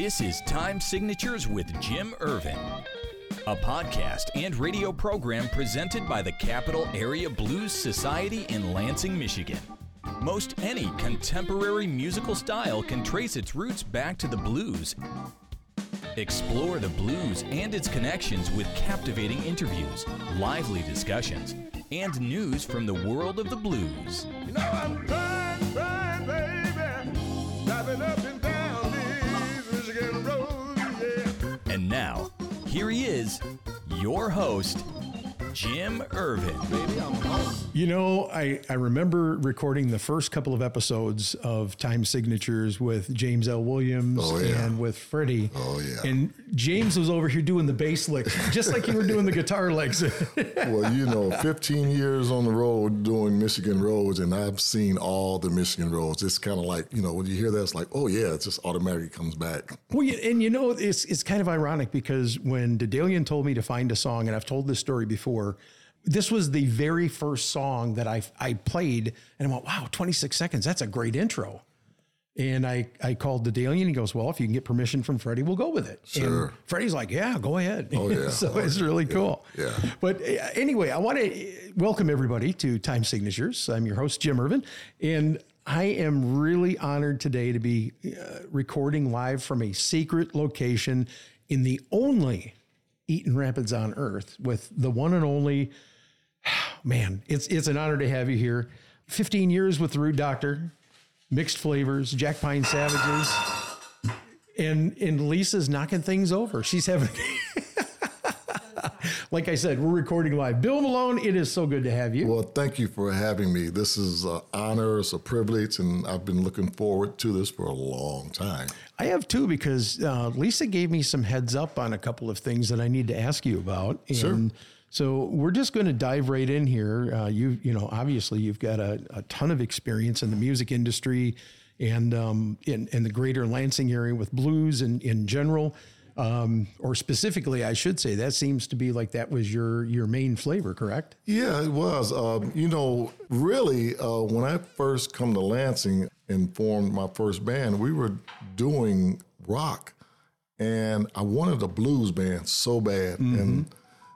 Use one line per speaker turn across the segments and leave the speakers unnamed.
This is Time Signatures with Jim Irvin, a podcast and radio program presented by the Capital Area Blues Society in Lansing, Michigan. Most any contemporary musical style can trace its roots back to the blues. Explore the blues and its connections with captivating interviews, lively discussions, and news from the world of the blues.
You know
your host, Jim Irvin.
You know, I, I remember recording the first couple of episodes of Time Signatures with James L. Williams
Oh, yeah.
and with Freddie.
Oh, yeah.
And James was over here doing the bass licks, just like you were doing the guitar licks.
Well, you know, 15 years on the road doing Michigan roads, and I've seen all the Michigan roads. It's kind of like, you know, when you hear that, it's like, oh, yeah, it just automatically comes back.
well, you- and you know, it's, it's kind of ironic because when Dedalian told me to find a song, and I've told this story before, this was the very first song that I, I played, and I went, wow, 26 seconds, that's a great intro. And I, I called the Dalian. He goes, Well, if you can get permission from Freddie, we'll go with it.
Sure.
And Freddie's like, Yeah, go ahead.
Oh, yeah.
so it's really cool.
yeah.
But uh, anyway, I want to welcome everybody to Time Signatures. I'm your host, Jim Irvin. And I am really honored today to be uh, recording live from a secret location in the only Eaton Rapids on earth with the one and only man, it's it's an honor to have you here. 15 years with the Root Doctor, mixed flavors, Jack Pine Savages, and and Lisa's knocking things over. She's having. like I said, we're recording live. Bill Malone, it is so good to have you.
Well, thank you for having me. This is an honor, it's a privilege, and I've been looking forward to this for a long time.
I have too because uh, Lisa gave me some heads up on a couple of things that I need to ask you about. And
Sure.
So we're just going to dive right in here. Uh, you, you know, obviously you've got a, a ton of experience in the music industry and um, in, in the greater Lansing area with blues and in general, um, or specifically, I should say, that seems to be like that was your your main flavor, correct?
Yeah, it was. Um, you know, really, uh, when I first come to Lansing and formed my first band, we were doing rock, and I wanted a blues band so bad. And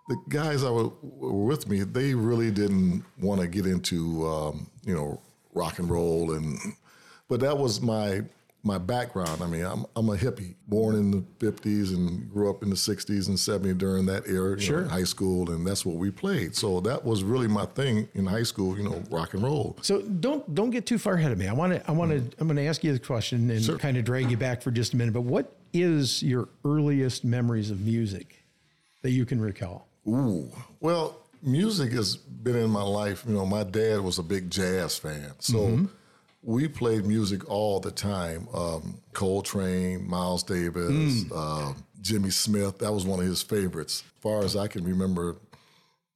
the guys that were, were with me, they really didn't want to get into, um, you know, rock and roll, and but that was my my background. I mean, I'm I'm a hippie, born in the '50s and grew up in the '60s and '70s during that era. you know, high school, and that's what we played. So that was really my thing in high school. You know, rock and roll.
So don't don't get too far ahead of me. I want to I want to I'm going to ask you the question and
Sure.
kind of drag you back for just a minute. But what is your earliest memories of music that you can recall?
Ooh, well, music has been in my life. You know, my dad was a big jazz fan, so we played music all the time. Um, Coltrane, Miles Davis, uh, Jimmy Smith. That was one of his favorites. As far as I can remember,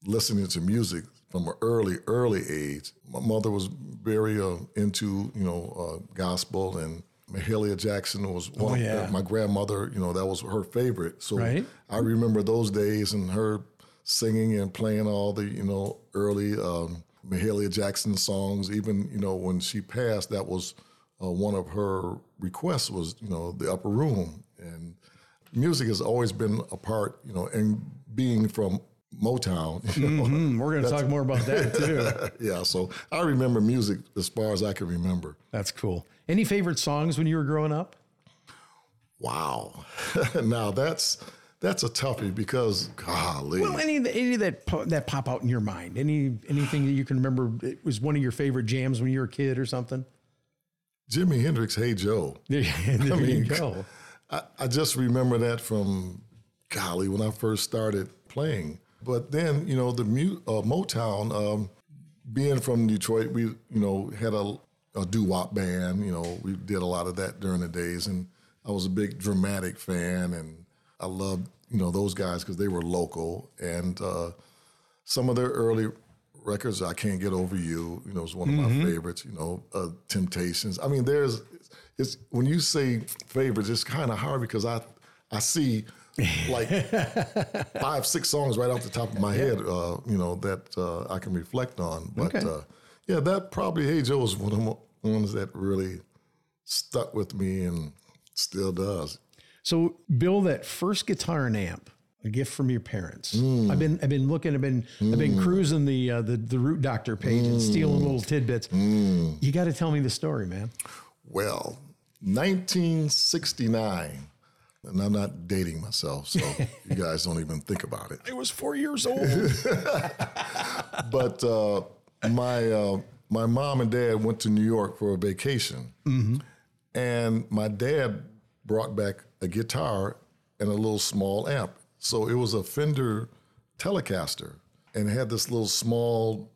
listening to music from an early, early age. My mother was very uh, into, you know, uh, gospel and Mahalia Jackson was one.
Oh, yeah.
my grandmother, you know, that was her favorite. So
Right.
I remember those days and her singing and playing all the, you know, early um, Mahalia Jackson songs. Even, you know, when she passed, that was uh, one of her requests was, you know, the upper room. And music has always been a part, you know, and being from Motown, you know,
Hmm, we're going to talk more about that too.
yeah. So I remember music as far as I can remember.
That's cool. Any favorite songs when you were growing up?
Wow. now that's that's a toughie because golly.
Well, any any that that pop out in your mind. Any anything that you can remember it was one of your favorite jams when you were a kid or something.
Jimi Hendrix, Hey Joe.
There, there you
mean,
go.
I, I just remember that from golly when I first started playing. But then you know the mu- uh, Motown, um, being from Detroit, we you know had a, a doo wop band. You know we did a lot of that during the days, and I was a big dramatic fan, and I loved you know those guys because they were local and uh, some of their early records. I can't get over you. You know, is one of my favorites. You know, uh, Temptations. I mean, there's it's when you say favorites, it's kind of hard because I I see like five six songs right off the top of my head. Uh, you know that uh, I can reflect on. But
Okay.
uh, yeah, that probably Hey Joe is one of the ones that really stuck with me and still does.
So, Bill, that first guitar and amp, a gift from your parents. I've been I've been looking. I've been I've been cruising the uh, the the Root Doctor page and stealing little tidbits. You got to tell me the story, man.
Well, 1969, and I'm not dating myself, so you guys don't even think about it.
I was four years old.
But uh, my uh, my mom and dad went to New York for a vacation, and my dad brought back a guitar and a little small amp. So it was a Fender Telecaster, and it had this little small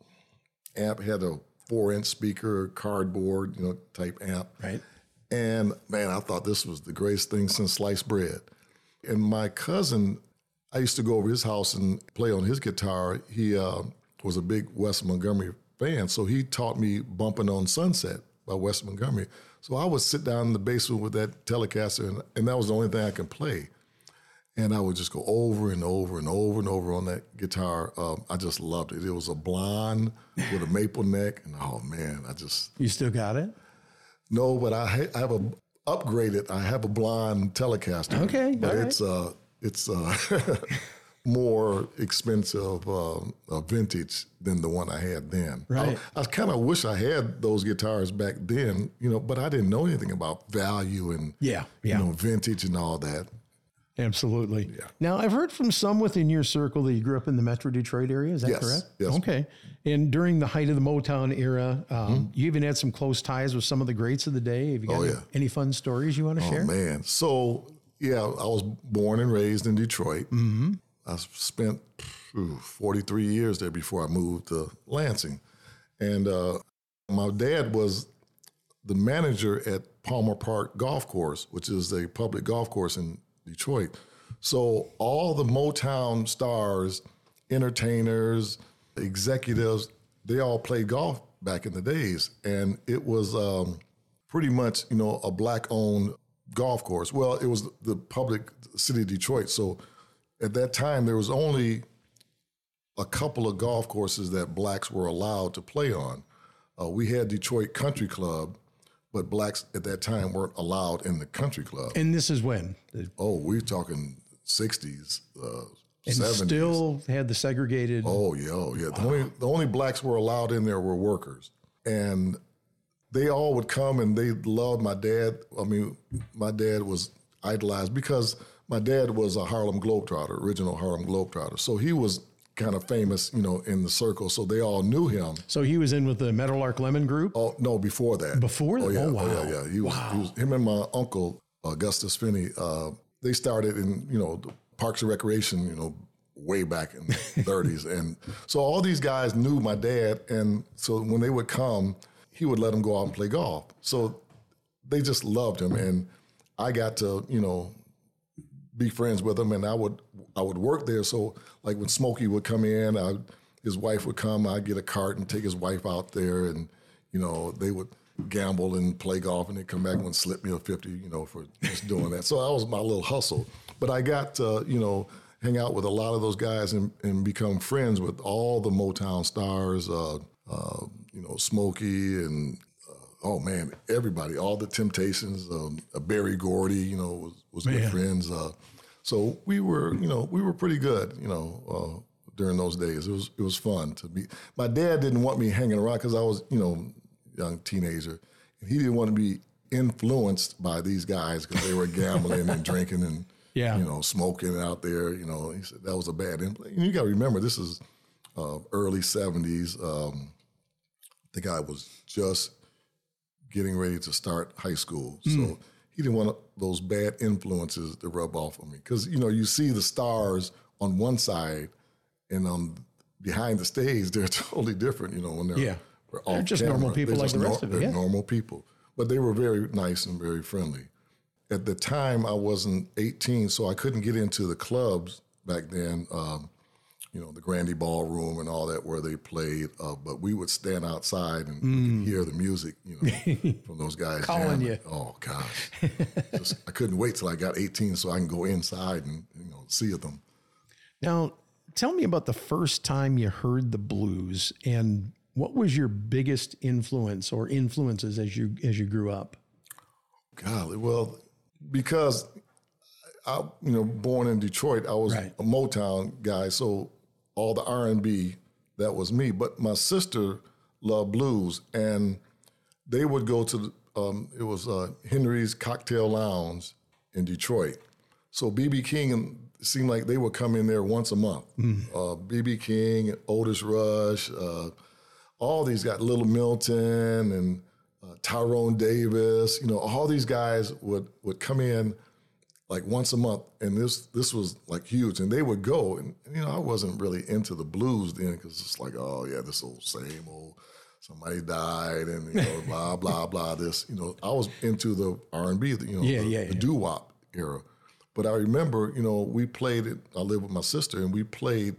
amp. Had a four inch speaker, cardboard, you know, type amp.
Right.
And man, I thought this was the greatest thing since sliced bread. And my cousin, I used to go over his house and play on his guitar. He uh, was a big Wes Montgomery fan, so he taught me bumping on Sunset by Wes Montgomery. So I would sit down in the basement with that Telecaster, and, and that was the only thing I could play. And I would just go over and over and over and over on that guitar. Um, I just loved it. It was a blonde with a maple neck, and oh man, I just
you still got it?
no, but I, ha- I have a upgraded. I have a blonde Telecaster.
Okay,
but
all right.
it's uh it's uh more expensive uh, uh, vintage than the one I had then.
Right.
I, I kind of wish I had those guitars back then, you know, but I didn't know anything about value and
Yeah, yeah.
you know vintage and all that.
Absolutely. Yeah. Now, I've heard from some within your circle that you grew up in the Metro Detroit area. Is that
Yes,
correct?
yes.
Okay. And during the height of the Motown era, um,
Mm-hmm.
you even had some close ties with some of the greats of the day. Have you got
Oh,
any,
yeah.
any fun stories you want to
Oh
share?
Oh, man. So yeah, I was born and raised in Detroit. Mm-hmm. I spent phew, 43 years there before I moved to Lansing. And uh, my dad was the manager at Palmer Park Golf Course, which is a public golf course in Detroit. So all the Motown stars, entertainers, executives, they all played golf back in the days. And it was um, pretty much, you know, a black owned golf course. Well, it was the public city of Detroit. So at that time, there was only a couple of golf courses that blacks were allowed to play on. Uh, we had Detroit Country Club, but blacks at that time weren't allowed in the country club.
And this is when?
oh, we're talking 60s, uh,
And
70s.
still had the segregated.
Oh yeah, oh yeah. The only the only blacks were allowed in there were workers, and they all would come and they loved my dad. I mean, my dad was idolized because my dad was a Harlem Globetrotter, original Harlem Globetrotter. So he was kind of famous, you know, in the circle. So they all knew him.
So he was in with the Meadowlark Lemon Group.
Oh no, before that.
Before
Oh
that?
yeah.
Oh, wow.
yeah, yeah. He was, he was him and my uncle Augustus Finney. Uh, they started in you know the Parks and Recreation, you know, way back in the 30s, and so all these guys knew my dad, and so when they would come, he would let them go out and play golf. So they just loved him, and I got to you know be friends with them, and I would I would work there. So like when Smokey would come in, I, his wife would come. I'd get a cart and take his wife out there, and you know they would gamble and play golf, and they'd come back and slip me a fifty, you know, for just doing that. So that was my little hustle. But I got you know hang out with a lot of those guys and, and become friends with all the Motown stars. Uh, uh, you know, Smokey and oh man, everybody, all the Temptations, um, uh, Berry Gordy, you know, was, was good friends. Uh, so we were, you know, we were pretty good, you know, uh, during those days. It was it was fun to be. My dad didn't want me hanging around because I was, you know, young teenager, and he didn't want to be influenced by these guys because they were gambling and drinking and
Yeah.
you know smoking out there. You know, he said that was a bad influence. And you got to remember, this is uh, early '70s. Um, the guy was just getting ready to start high school. So he didn't want those bad influences to rub off on me. Because, you know, you see the stars on one side and on behind the stage, they're totally different, you know, when they're,
Yeah.
they're
They're just
camera.
normal people
They're
like the rest of it,
They're
yeah.
normal people. But they were very nice and very friendly. At the time, I wasn't 18, so I couldn't get into the clubs back then. Um, you know, the Grande Ballroom and all that where they played. Uh, but we would stand outside and we could hear the music, you know, from those guys.
Mm. Calling
jamming.
you.
Oh, gosh. Just, I couldn't wait till I got 18 so I can go inside and, you know, see them.
Now, tell me about the first time you heard the blues and what was your biggest influence or influences as you as you grew up?
Golly, well, because I, you know, born in Detroit, I was
Right.
a Motown guy, so all the R and B, that was me. But my sister loved blues, and they would go to the, um, it was uh, Henry's Cocktail Lounge in Detroit. So BB King and seemed like they would come in there once a month. Uh, BB King, Otis Rush, uh, all these got Little Milton and uh, Tyrone Davis. You know, all these guys would would come in like once a month, and this this was like huge. And they would go, and you know, I wasn't really into the blues then because it's like, oh yeah, this old same old. Somebody died, and you know, blah blah blah. This, you know, I was into the R and B, you know,
Yeah,
the,
yeah,
the
yeah.
doo wop era. But I remember, you know, we played it. I lived with my sister, and we played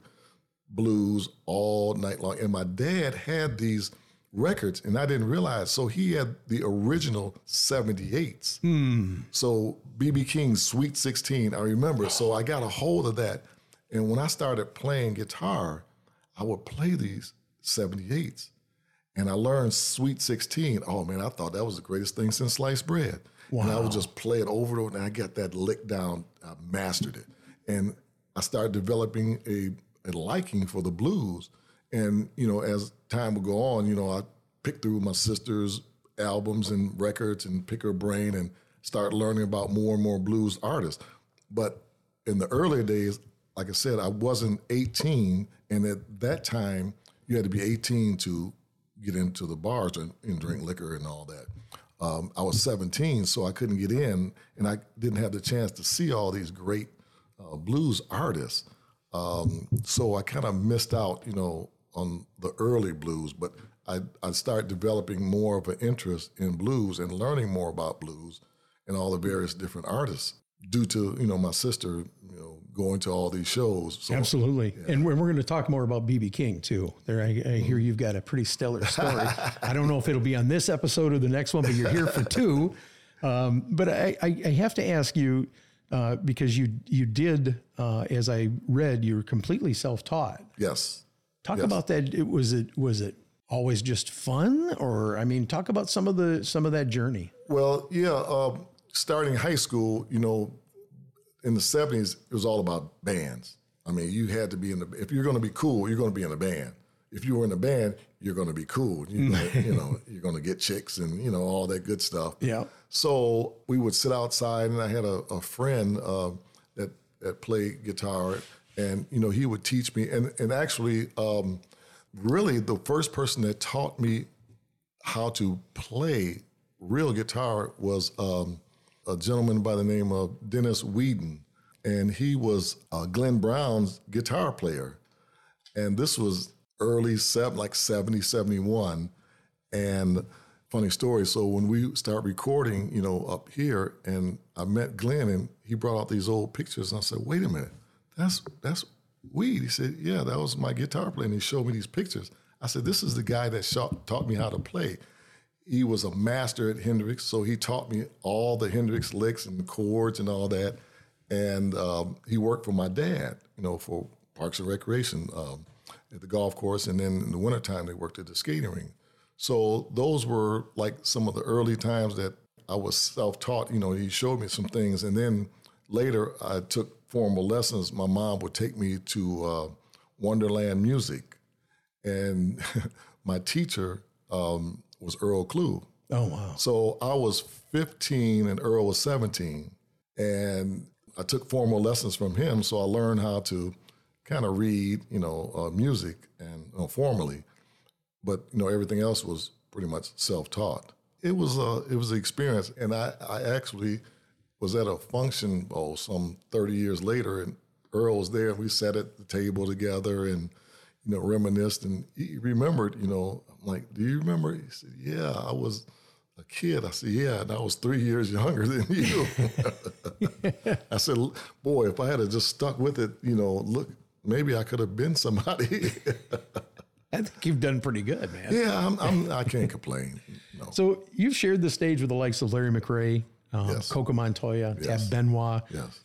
blues all night long. And my dad had these records, and I didn't realize. So he had the original 78s. Hmm. So BB King's Sweet 16, I remember. So I got a hold of that. And when I started playing guitar, I would play these 78s. And I learned Sweet 16. Oh man, I thought that was the greatest thing since sliced bread. And I would just play it over and over, and I got that lick down. I mastered it. And I started developing a, a liking for the blues. And, you know, as time would go on, you know, I picked through my sister's albums and records and pick her brain and start learning about more and more blues artists. But in the earlier days, like I said, I wasn't 18. And at that time, you had to be 18 to get into the bars and, and drink liquor and all that. Um, I was 17, so I couldn't get in, and I didn't have the chance to see all these great uh, blues artists. Um, so I kind of missed out, you know, on the early blues. But I, I started developing more of an interest in blues and learning more about blues and all the various different artists due to, you know, my sister, you know, going to all these shows. So
Absolutely. And we're, we're going to talk more about BB King too. There, I, I hear you've got a pretty stellar story. I don't know if it'll be on this episode or the next one, but you're here for two. Um, but I, I, I have to ask you uh, because you you did, uh, as I read, you were completely self taught.
yes.
Talk about that. It, was it was it always just fun, or I mean, talk about some of the some of that journey.
Well, yeah. Uh, starting high school, you know, in the seventies, it was all about bands. I mean, you had to be in the. If you're going to be cool, you're going to be in a band. If you were in a band, you're going to be cool. You're gonna, you know, you're going to get chicks and you know all that good stuff.
Yeah.
So we would sit outside, and I had a, a friend uh, that that played guitar, and you know he would teach me. And and actually, um, really, the first person that taught me how to play real guitar was um, a gentleman by the name of Dennis Whedon, and he was uh, Glenn Brown's guitar player. And this was early seven, like 70, 71. And funny story. So when we start recording, you know, up here, and I met Glenn, and he brought out these old pictures, and I said, "Wait a minute, that's that's Weed." He said, "Yeah, that was my guitar player." And he showed me these pictures. I said, "This is the guy that sho- taught me how to play." He was a master at Hendrix, so he taught me all the Hendrix licks and chords and all that. And um, he worked for my dad, you know, for Parks and Recreation um, at the golf course, and then in the wintertime they worked at the skating ring. So those were like some of the early times that I was self-taught. You know, he showed me some things, and then later I took formal lessons. My mom would take me to uh, Wonderland Music, and my teacher um, was Earl Klugh.
Oh wow.
So I was 15 and Earl was 17. And I took formal lessons from him. So I learned how to kind of read, you know, uh, music and you know, formally. But, you know, everything else was pretty much self taught. It was a, it was an experience. And I, I actually was at a function, oh, some 30 years later, and Earl was there, and we sat at the table together and, you know, reminisced. And he remembered, you know, I'm like, do you remember? He said, yeah, I was a kid. I said, yeah, and I was three years younger than you. I said, boy, if I had just stuck with it, you know, look, maybe I could have been somebody.
I think you've done pretty good, man.
yeah, I'm, I'm, I can't complain. No.
So you've shared the stage with the likes of Larry McCray, um,
Yes.
Coco Montoya,
Yes.
Tab Benoit.
Yes.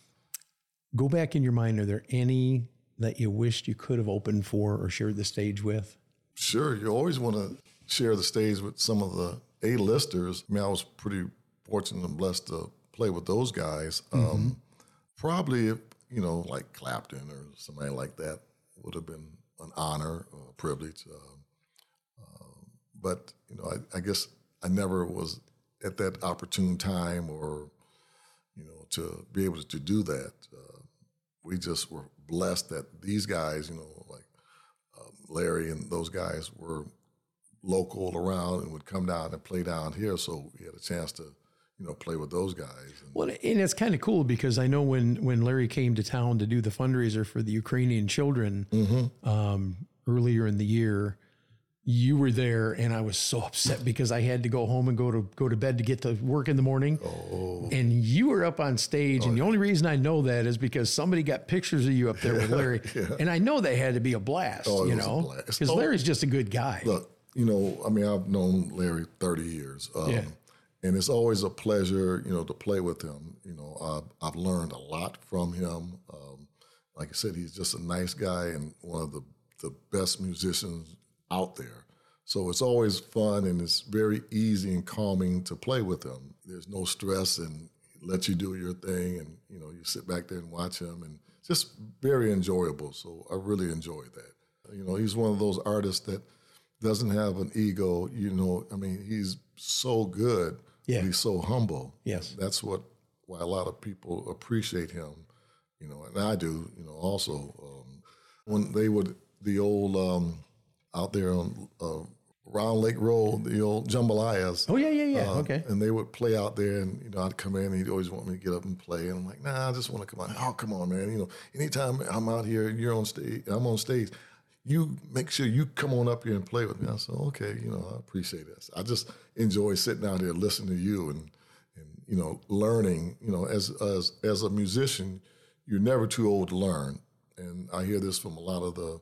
Go back in your mind. Are there any that you wished you could have opened for or shared the stage with?
Sure, you always want to share the stage with some of the A-listers. I mean, I was pretty fortunate and blessed to play with those guys. Um, probably, you know, like Clapton or somebody like that would have been an honor or a privilege. Uh, uh, but, you know, I, I guess I never was at that opportune time or, you know, to be able to do that. Uh, we just were blessed that these guys, you know, like um, Larry and those guys were local around and would come down and play down here. So we had a chance to, you know, play with those guys. And,
Well, and it's kind of cool because I know when when Larry came to town to do the fundraiser for the Ukrainian children um, earlier in the year, you were there, and I was so upset because I had to go home and go to go to bed to get to work in the morning. Oh. And you were up on stage, and the only reason I know that is because somebody got pictures of you up there with Larry, and I know they had to be a blast,
Oh, it
you
was a
know,
blast.
because
Oh.
Larry's just a good guy.
look, you know, I mean, I've known Larry 30 years. Um,
Yeah.
And it's always a pleasure, you know, to play with him. You know, I've, I've learned a lot from him. Um, like I said, he's just a nice guy and one of the, the best musicians out there. So it's always fun and it's very easy and calming to play with him. There's no stress and he lets you do your thing and, you know, you sit back there and watch him and just very enjoyable. So I really enjoyed that. You know, he's one of those artists that doesn't have an ego. You know, I mean, he's so good.
Yeah.
He's so humble.
Yes.
That's what why a lot of people appreciate him. You know, and I do. You know, also um, when they would the old um, out there on uh, Round Lake Road, the old jambalayas.
oh yeah, yeah, yeah.
Uh,
okay.
And they would play out there, and you know, I'd come in, and he'd always want me to get up and play, and I'm like, Nah, I just want to come on. Oh, come on, man. You know, anytime I'm out here, you're on stage, I'm on stage. You make sure you come on up here and play with me. I said, okay, you know, I appreciate this. I just enjoy sitting out here listening to you and and you know, learning. You know, as as as a musician, you're never too old to learn. And I hear this from a lot of the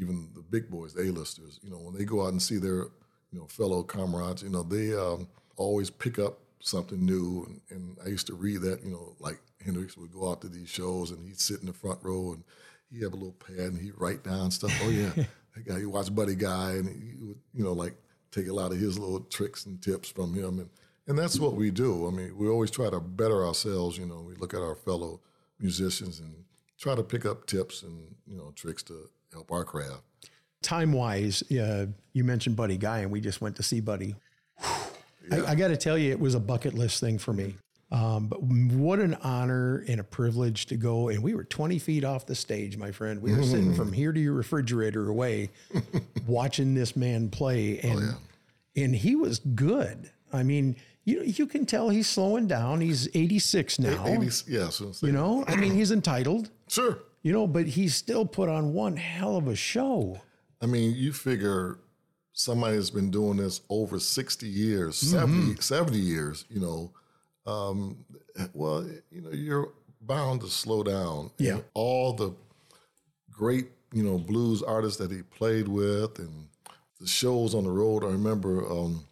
even the big boys, the A-listers. You know, when they go out and see their you know fellow comrades, you know, they um, always pick up something new. And, and I used to read that, you know, like Hendrix would go out to these shows and he'd sit in the front row and he'd have a little pad and he'd write down stuff. Oh yeah, that guy. You watch Buddy Guy and he would, you know, like take a lot of his little tricks and tips from him and. And that's what we do. I mean, we always try to better ourselves. You know, we look at our fellow musicians and try to pick up tips and you know tricks to help our craft.
time wise, uh, you mentioned Buddy Guy, and we just went to see Buddy. I, I got to tell you, it was a bucket list thing for me. Um, but what an honor and a privilege to go. And we were 20 feet off the stage, my friend. We were sitting from here to your refrigerator away, watching this man play, and and he was good. I mean, you you can tell he's slowing down. He's 86 now.
80s, yeah, so
You know, I mean, he's entitled.
sure.
You know, but he still put on one hell of a show.
I mean, you figure somebody has been doing this over 60 years, 70, 70 years, you know, um, well, you know, you're bound to slow down.
Yeah.
And all the great, you know, blues artists that he played with and the shows on the road. I remember um,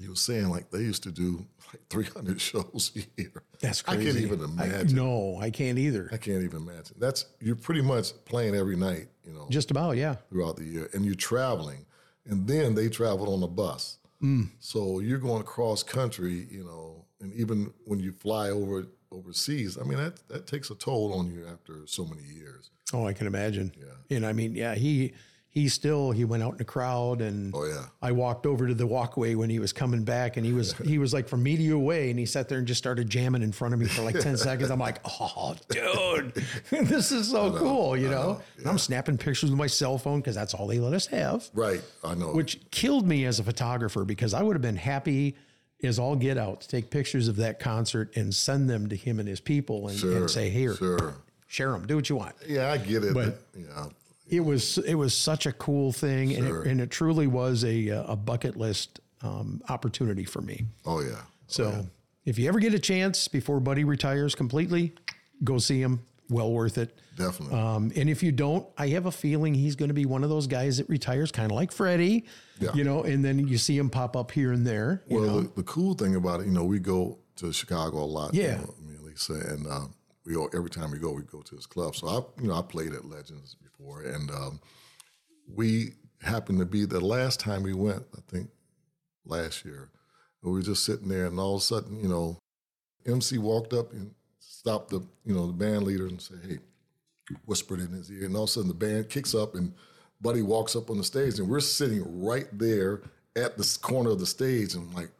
he was saying like they used to do like 300 shows a year.
That's crazy.
I can't even
I-
imagine.
no, I can't either.
I can't even imagine. That's you're pretty much playing every night, you know,
Just about, yeah.
throughout the year, and you're traveling, and then they travel on a bus. Mm. So you're going across country, you know, and even when you fly over overseas, I mean that that takes a toll on you after so many years.
Oh, I can imagine. Yeah. And I mean, yeah, he he still he went out in a crowd and
Oh yeah,
I walked over to the walkway when he was coming back and he was he was like from me to you away and he sat there and just started jamming in front of me for like 10 seconds. I'm like, oh dude, this is so cool, you know? And I'm snapping pictures with my cell phone because that's all they let us have.
right. I know.
Which killed me as a photographer because I would have been happy as all get out to take pictures of that concert and send them to him and his people and,
sure,
and say, here,
sure.
share them, do what you want.
Yeah, I get it.
But-
yeah,
It was it was such a cool thing, and, it, and it truly was a a bucket list um, opportunity for me.
oh yeah.
So if you ever get a chance before Buddy retires completely, go see him. Well worth it.
Definitely.
Um, and if you don't, I have a feeling he's going to be one of those guys that retires, kind of like Freddie.
Yeah.
You know, and then you see him pop up here and there.
Well,
know.
the, the cool thing about it, you know, we go to Chicago a lot.
Yeah.
You know, me and Lisa, and uh, we go every time we go, we go to his club. So I, you know, I played at Legends and um, we happened to be the last time we went. I think last year, and we were just sitting there, and all of a sudden, you know, MC walked up and stopped the you know the band leader and said, "Hey," whispered in his ear, and all of a sudden the band kicks up and Buddy walks up on the stage, and we're sitting right there at the corner of the stage, and I'm like,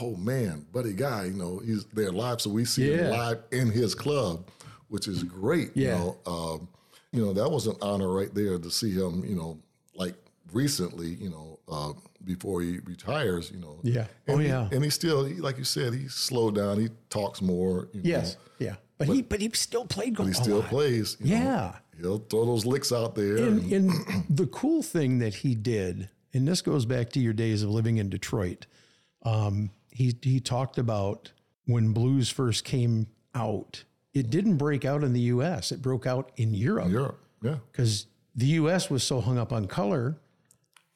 "Oh man, Buddy Guy, you know he's there live, so we see him live in his club, which is great.
Yeah.
You know, um, you know that was an honor right there to see him. You know, like recently, you know, uh, before he retires, you know.
Yeah.
And
Oh,
he-
yeah.
And he still, he, like you said, he slowed down. He talks more.
Yes.
Know,
Yeah. But, he but he still played
but
golf.
he still plays. you know.
Yeah.
He'll throw those licks out there.
And,
and-
and the cool thing that he did, and this goes back to your days of living in Detroit. Um, he he talked about when blues first came out. It didn't break out in the U.S. It broke out in Europe
Europe. Yeah.
because the U.S. was so hung up on color,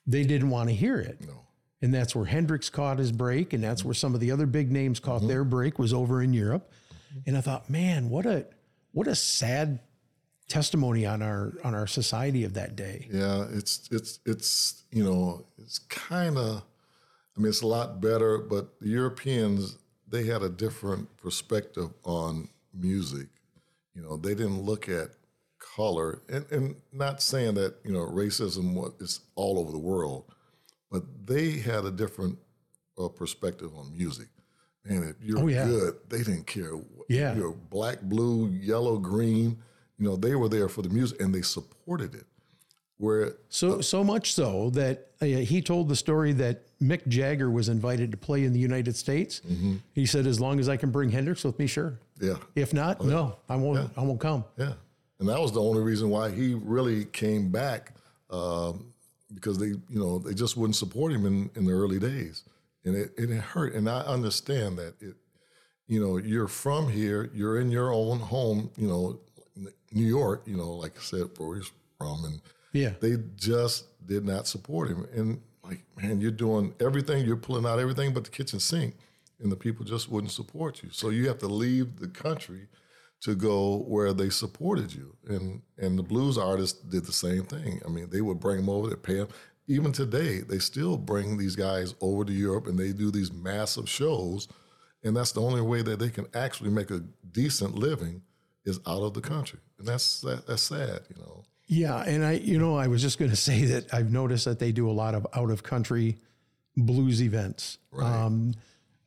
they didn't want to hear it.
No.
And that's where Hendrix caught his break, and that's where some of the other big names caught mm-hmm. their break was over in Europe. And I thought, man, what a what a sad testimony on our on our society of that day.
Yeah, it's it's it's you know it's kind of I mean it's a lot better, but the Europeans they had a different perspective on music. You know, they didn't look at color, and, and not saying that you know racism was is all over the world, but they had a different uh, perspective on music. And if you're
Oh, yeah.
good, they didn't care.
Yeah.
you're black, blue, yellow, green. You know, they were there for the music, and they supported it. Where
So so much so that uh, he told the story that Mick Jagger was invited to play in the United States. He said, "As long as I can bring Hendrix with me, sure.
yeah,
If not, no, I won't. I won't come."
Yeah, and that was the only reason why he really came back um, because they, you know, they just wouldn't support him in, in the early days, and it, it hurt. And I understand that it, you know, you're from here, you're in your own home, you know, New York, you know, like I said, where he's from, and
Yeah.
they just did not support him. And like, man, you're doing everything, you're pulling out everything but the kitchen sink, and the people just wouldn't support you. So you have to leave the country to go where they supported you. And and the blues artists did the same thing. I mean, they would bring them over, they pay them. Even today, they still bring these guys over to Europe and they do these massive shows. And that's the only way that they can actually make a decent living is out of the country. And that's that, that's sad, you know.
Yeah, and I, you know, I was just going to say that I've noticed that they do a lot of out of country blues events. Um,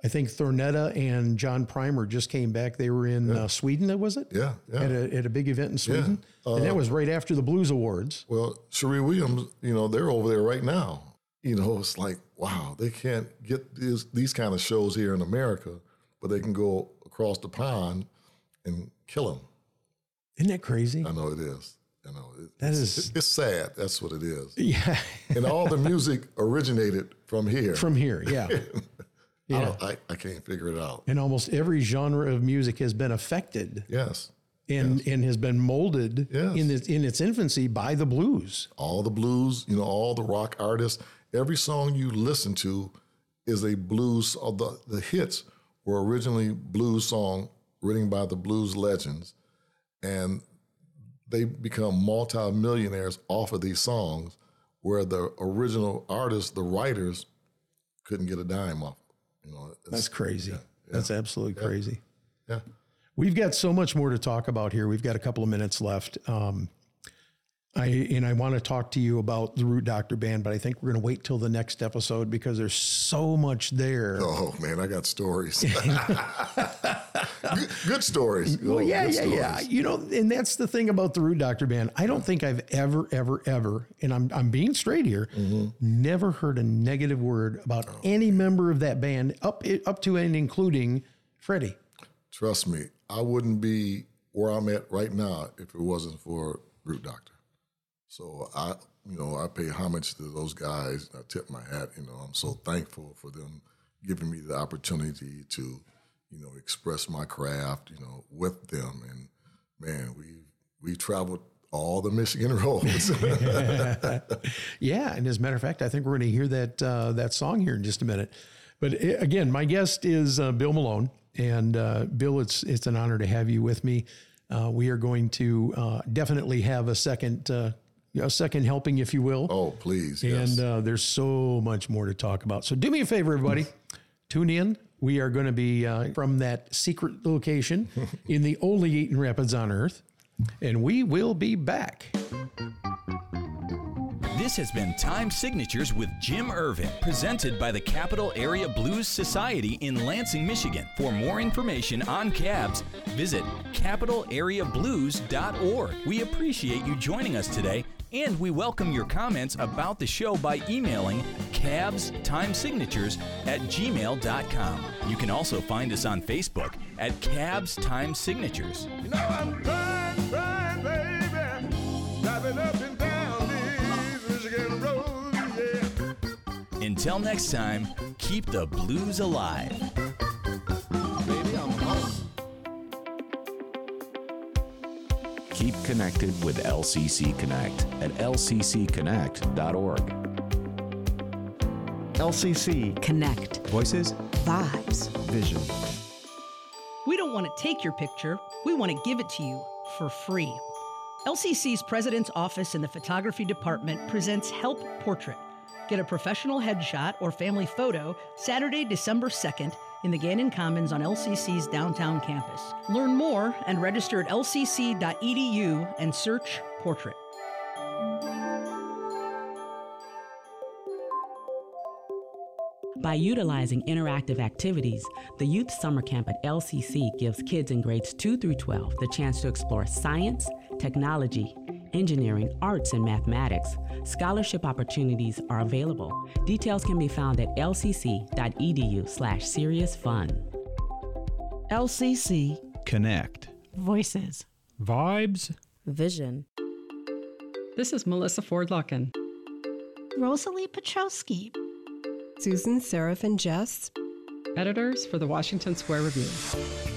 I think Thornetta and John Primer just came back. They were in uh, Sweden, was it?
Yeah, yeah.
At a, at a big event in Sweden, and that was right after the Blues Awards.
Well, Cherie Williams, you know, they're over there right now. You know, it's like, wow, they can't get these these kind of shows here in America, but they can go across the pond and kill them.
Isn't that crazy?
I know it is. I know it,
That
it's, it's sad. That's what it is.
Yeah,
And all the music originated from here.
from here, yeah.
I,
Yeah,
don't, I, I can't figure it out.
and almost every genre of music has been affected
Yes,
and and has been molded
Yes.
in its in its infancy by the blues.
all the blues, you know, all the rock artists. Every song you listen to is a blues. Or the the hits were originally blues song written by the blues legends, and they become multimillionaires off of these songs, where the original artists, the writers, couldn't get a dime off. You know,
That's crazy. That's absolutely crazy.
yeah.
We've got so much more to talk about here. We've got a couple of minutes left. Um, I and I want to talk to you about the Root Doctor Band, but I think we're going to wait till the next episode because there's so much there.
Oh man, I got stories. good, good stories.
Well,
Oh,
yeah, yeah, yeah.
stories.
You know, and that's the thing about the Root Doctor Band. I don't think I've ever, ever, ever, and I'm I'm being straight here,
Mm-hmm.
never heard a negative word about
Oh,
any member of that band, up up to and including Freddie.
Trust me, I wouldn't be where I'm at right now if it wasn't for Root Doctor. So I, you know, I pay homage to those guys. I tip my hat. You know, I'm so thankful for them giving me the opportunity to, you know, express my craft. You know, with them, and man, we we traveled all the Michigan roads.
Yeah, and as a matter of fact, I think we're going to hear that uh, that song here in just a minute. But uh, again, my guest is uh, Bill Malone, and uh, Bill, it's it's an honor to have you with me. Uh, we are going to uh, definitely have a second uh, a second helping, if you will.
oh, please, yes.
And uh, there's so much more to talk about. So do me a favor, everybody. Tune in We are going to be uh, from that secret location in the only Eaton Rapids on Earth, and we will be back.
This has been Time Signatures with Jim Irvin, presented by the Capital Area Blues Society in Lansing, Michigan. For more information on cabs, visit capitalareablues.org. We appreciate you joining us today, and we welcome your comments about the show by emailing cabstimesignatures at gmail.com. You can also find us on Facebook at Cabs Time Signatures.
You know I'm trying, trying, baby, driving up and down these Michigan roads, yeah.
Until next time, keep the blues alive.
Keep connected with LCC Connect at lccconnect.org.
LCC
Connect.
Voices
Vibes.
Vision.
We don't want to take your picture, we want to give it to you for free. LCC's President's Office in the Photography Department presents Help Portrait. Get a professional headshot or family photo Saturday, December 2nd in the Gannon Commons on LCC's downtown campus. Learn more and register at lcc.edu and search Portrait.
By utilizing interactive activities, the Youth Summer Camp at LCC gives kids in grades 2 through 12 the chance to explore science, technology, engineering, arts, and mathematics. Scholarship opportunities are available. Details can be found at lcc.edu slash serious fun.
LCC
Connect.
Voices.
Vibes.
Vision.
This is Melissa Ford Lucken.
Rosalie Petrowski.
Susan, Seraph, and Jess.
editors for the Washington Square Review.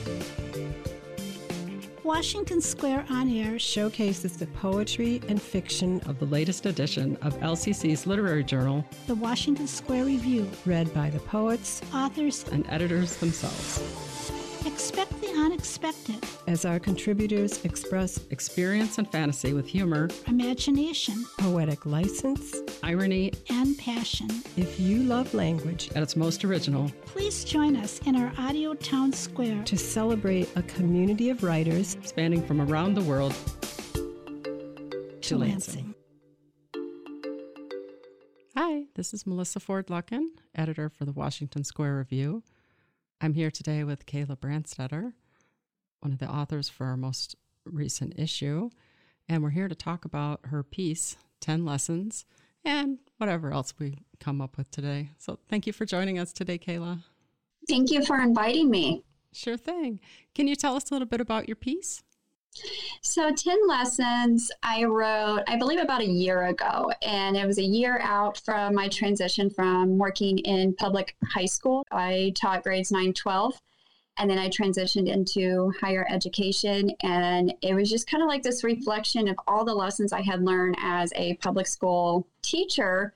Washington Square On Air
Showcases the poetry and fiction
Of the latest edition of LCC's literary journal
the Washington Square Review.
read by the poets
Authors
and editors themselves.
expect unexpected,
as our contributors express
Experience and fantasy with humor,
imagination,
poetic license.
irony
and passion.
If you love language,
at its most original.
Please join us in our Audio Town Square
to celebrate a community of writers
spanning from around the world
to Lansing.
Hi, this is Melissa Ford Lucken, editor for the Washington Square Review. I'm here today with Kayla Brandstetter, one of the authors for our most recent issue, and we're here to talk about her piece, 10 Lessons, and whatever else we come up with today. So thank you for joining us today, Kayla.
Thank you for inviting me.
Sure thing. Can you tell us a little bit about your piece?
So, 10 lessons I wrote, I believe, about a year ago. And it was a year out from my transition from working in public high school. I taught grades 9, 12. And then I transitioned into higher education. And it was just kind of like this reflection of all the lessons I had learned as a public school teacher.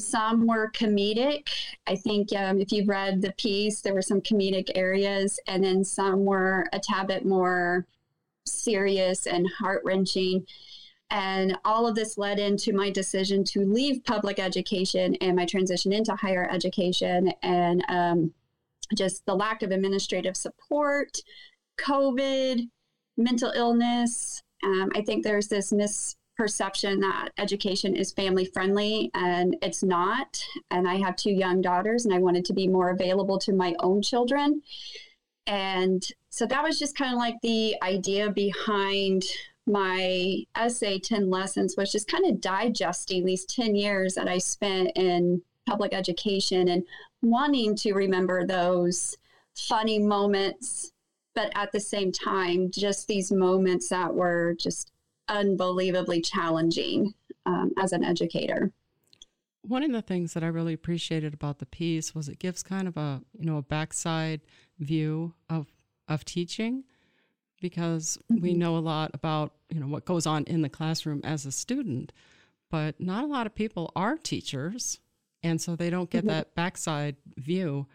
Some were comedic. I think um, if you've read the piece, there were some comedic areas, and then some were a tad bit more serious and heart wrenching. And all of this led into my decision to leave public education and my transition into higher education and um, just the lack of administrative support, COVID, mental illness. Um, I think there's this misperception that education is family friendly, and it's not. And I have two young daughters, and I wanted to be more available to my own children. And so that was just kind of like the idea behind my essay 10 lessons was just kind of digesting these 10 years that I spent in public education and wanting to remember those funny moments but at the same time just these moments that were just unbelievably challenging um, as an educator.
One of the things that I really appreciated about the piece was it gives kind of a you know a backside view of of teaching because we know a lot about you know what goes on in the classroom as a student, but not a lot of people are teachers, and so they don't get
Mhm.
that backside view.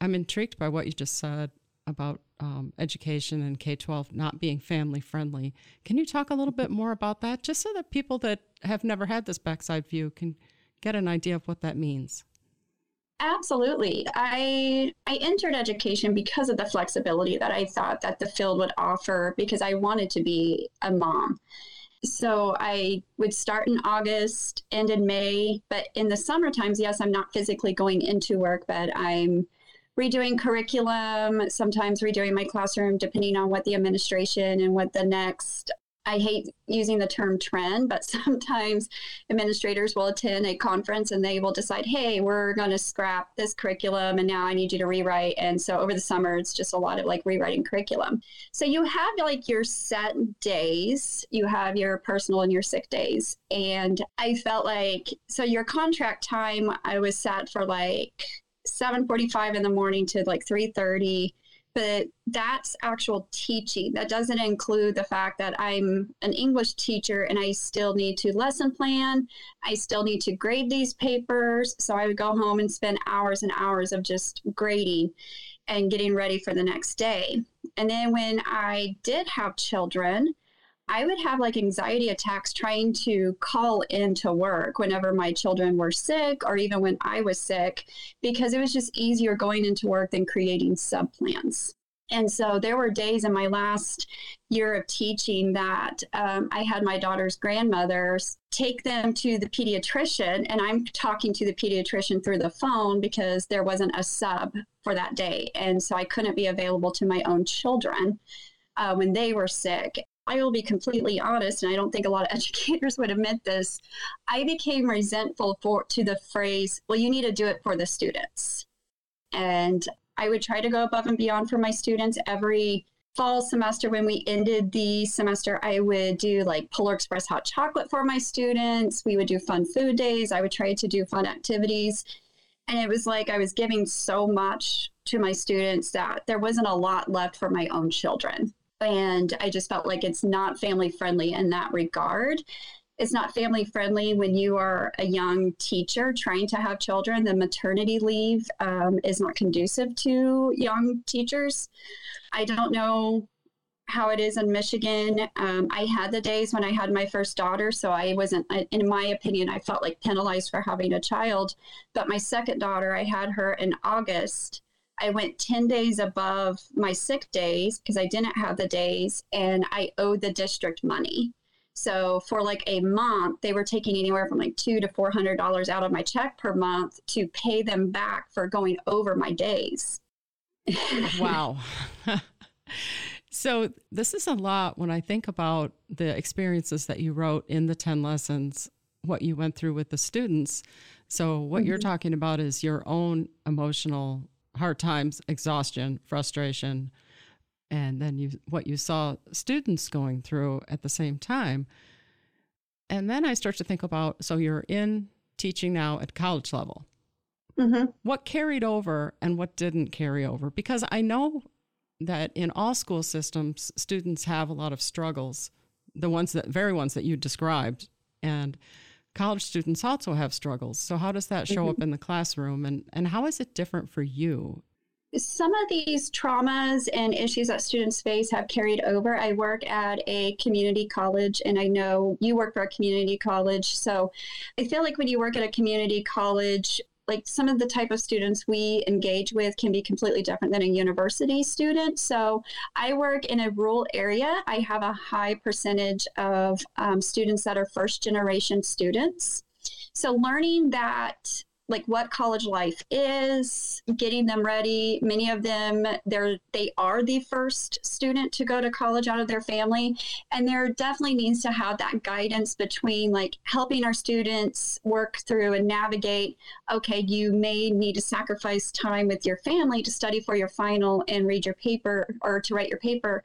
I'm intrigued by what you just said about um, education and K 12 not being family friendly. Can you talk a little bit more about that, just so that people that have never had this backside view can get an idea of what that means?
Absolutely. I I entered education because of the flexibility that I thought that the field would offer because I wanted to be a mom. So I would start in August, end in May, but in the summer times, yes, I'm not physically going into work, but I'm redoing curriculum, sometimes redoing my classroom, depending on what the administration and what the next I hate using the term trend, but sometimes administrators will attend a conference and they will decide, hey, we're going to scrap this curriculum and now I need you to rewrite. And so over the summer, it's just a lot of like rewriting curriculum. So you have like your set days, you have your personal and your sick days. And I felt like, so your contract time, I was set for like 7.45 in the morning to like 3.30 but that's actual teaching. That doesn't include the fact that I'm an English teacher and I still need to lesson plan. I still need to grade these papers. So I would go home and spend hours and hours of just grading and getting ready for the next day. And then when I did have children, I would have like anxiety attacks trying to call into work whenever my children were sick or even when I was sick because it was just easier going into work than creating sub plans. And so there were days in my last year of teaching that um, I had my daughter's grandmothers take them to the pediatrician, and I'm talking to the pediatrician through the phone because there wasn't a sub for that day. And so I couldn't be available to my own children. Uh, when they were sick. I will be completely honest, and I don't think a lot of educators would admit this. I became resentful for to the phrase, "Well, you need to do it for the students," and I would try to go above and beyond for my students. Every fall semester when we ended the semester i would do like polar express hot chocolate for my students. We would do fun food days. I would try to do fun activities. And it was like i was giving so much to my students that there wasn't a lot left for my own children and I just felt like it's not family friendly in that regard. It's not family friendly when you are a young teacher trying to have children. The maternity leave um, is not conducive to young teachers. I don't know how it is in Michigan. Um, I had the days when I had my first daughter, so I wasn't, in my opinion, I felt like penalized for having a child. But my second daughter, I had her in August I went 10 days above my sick days because I didn't have the days and I owed the district money. So for like a month, they were taking anywhere from like two to four hundred dollars out of my check per month to pay them back for going over my days.
wow. so this is a lot when I think about the experiences that you wrote in the 10 lessons, what you went through with the students. So what mm-hmm. you're talking about is your own emotional hard times, exhaustion, frustration, and then you what you saw students going through at the same time. And then I start to think about so you're in teaching now at college level. Mm-hmm. What carried over and what didn't carry over? Because I know that in all school systems, students have a lot of struggles, the ones that very ones that you described. And college students also have struggles. So how does that show mm-hmm. up in the classroom and, and how is it different for you?
Some of these traumas and issues that students face have carried over. I work at a community college and I know you work for a community college. So I feel like when you work at a community college, like some of the type of students we engage with can be completely different than a university student. So I work in a rural area. I have a high percentage of um, students that are first generation students. So learning that like what college life is, getting them ready. Many of them they're they are the first student to go to college out of their family and there definitely needs to have that guidance between like helping our students work through and navigate okay, you may need to sacrifice time with your family to study for your final and read your paper or to write your paper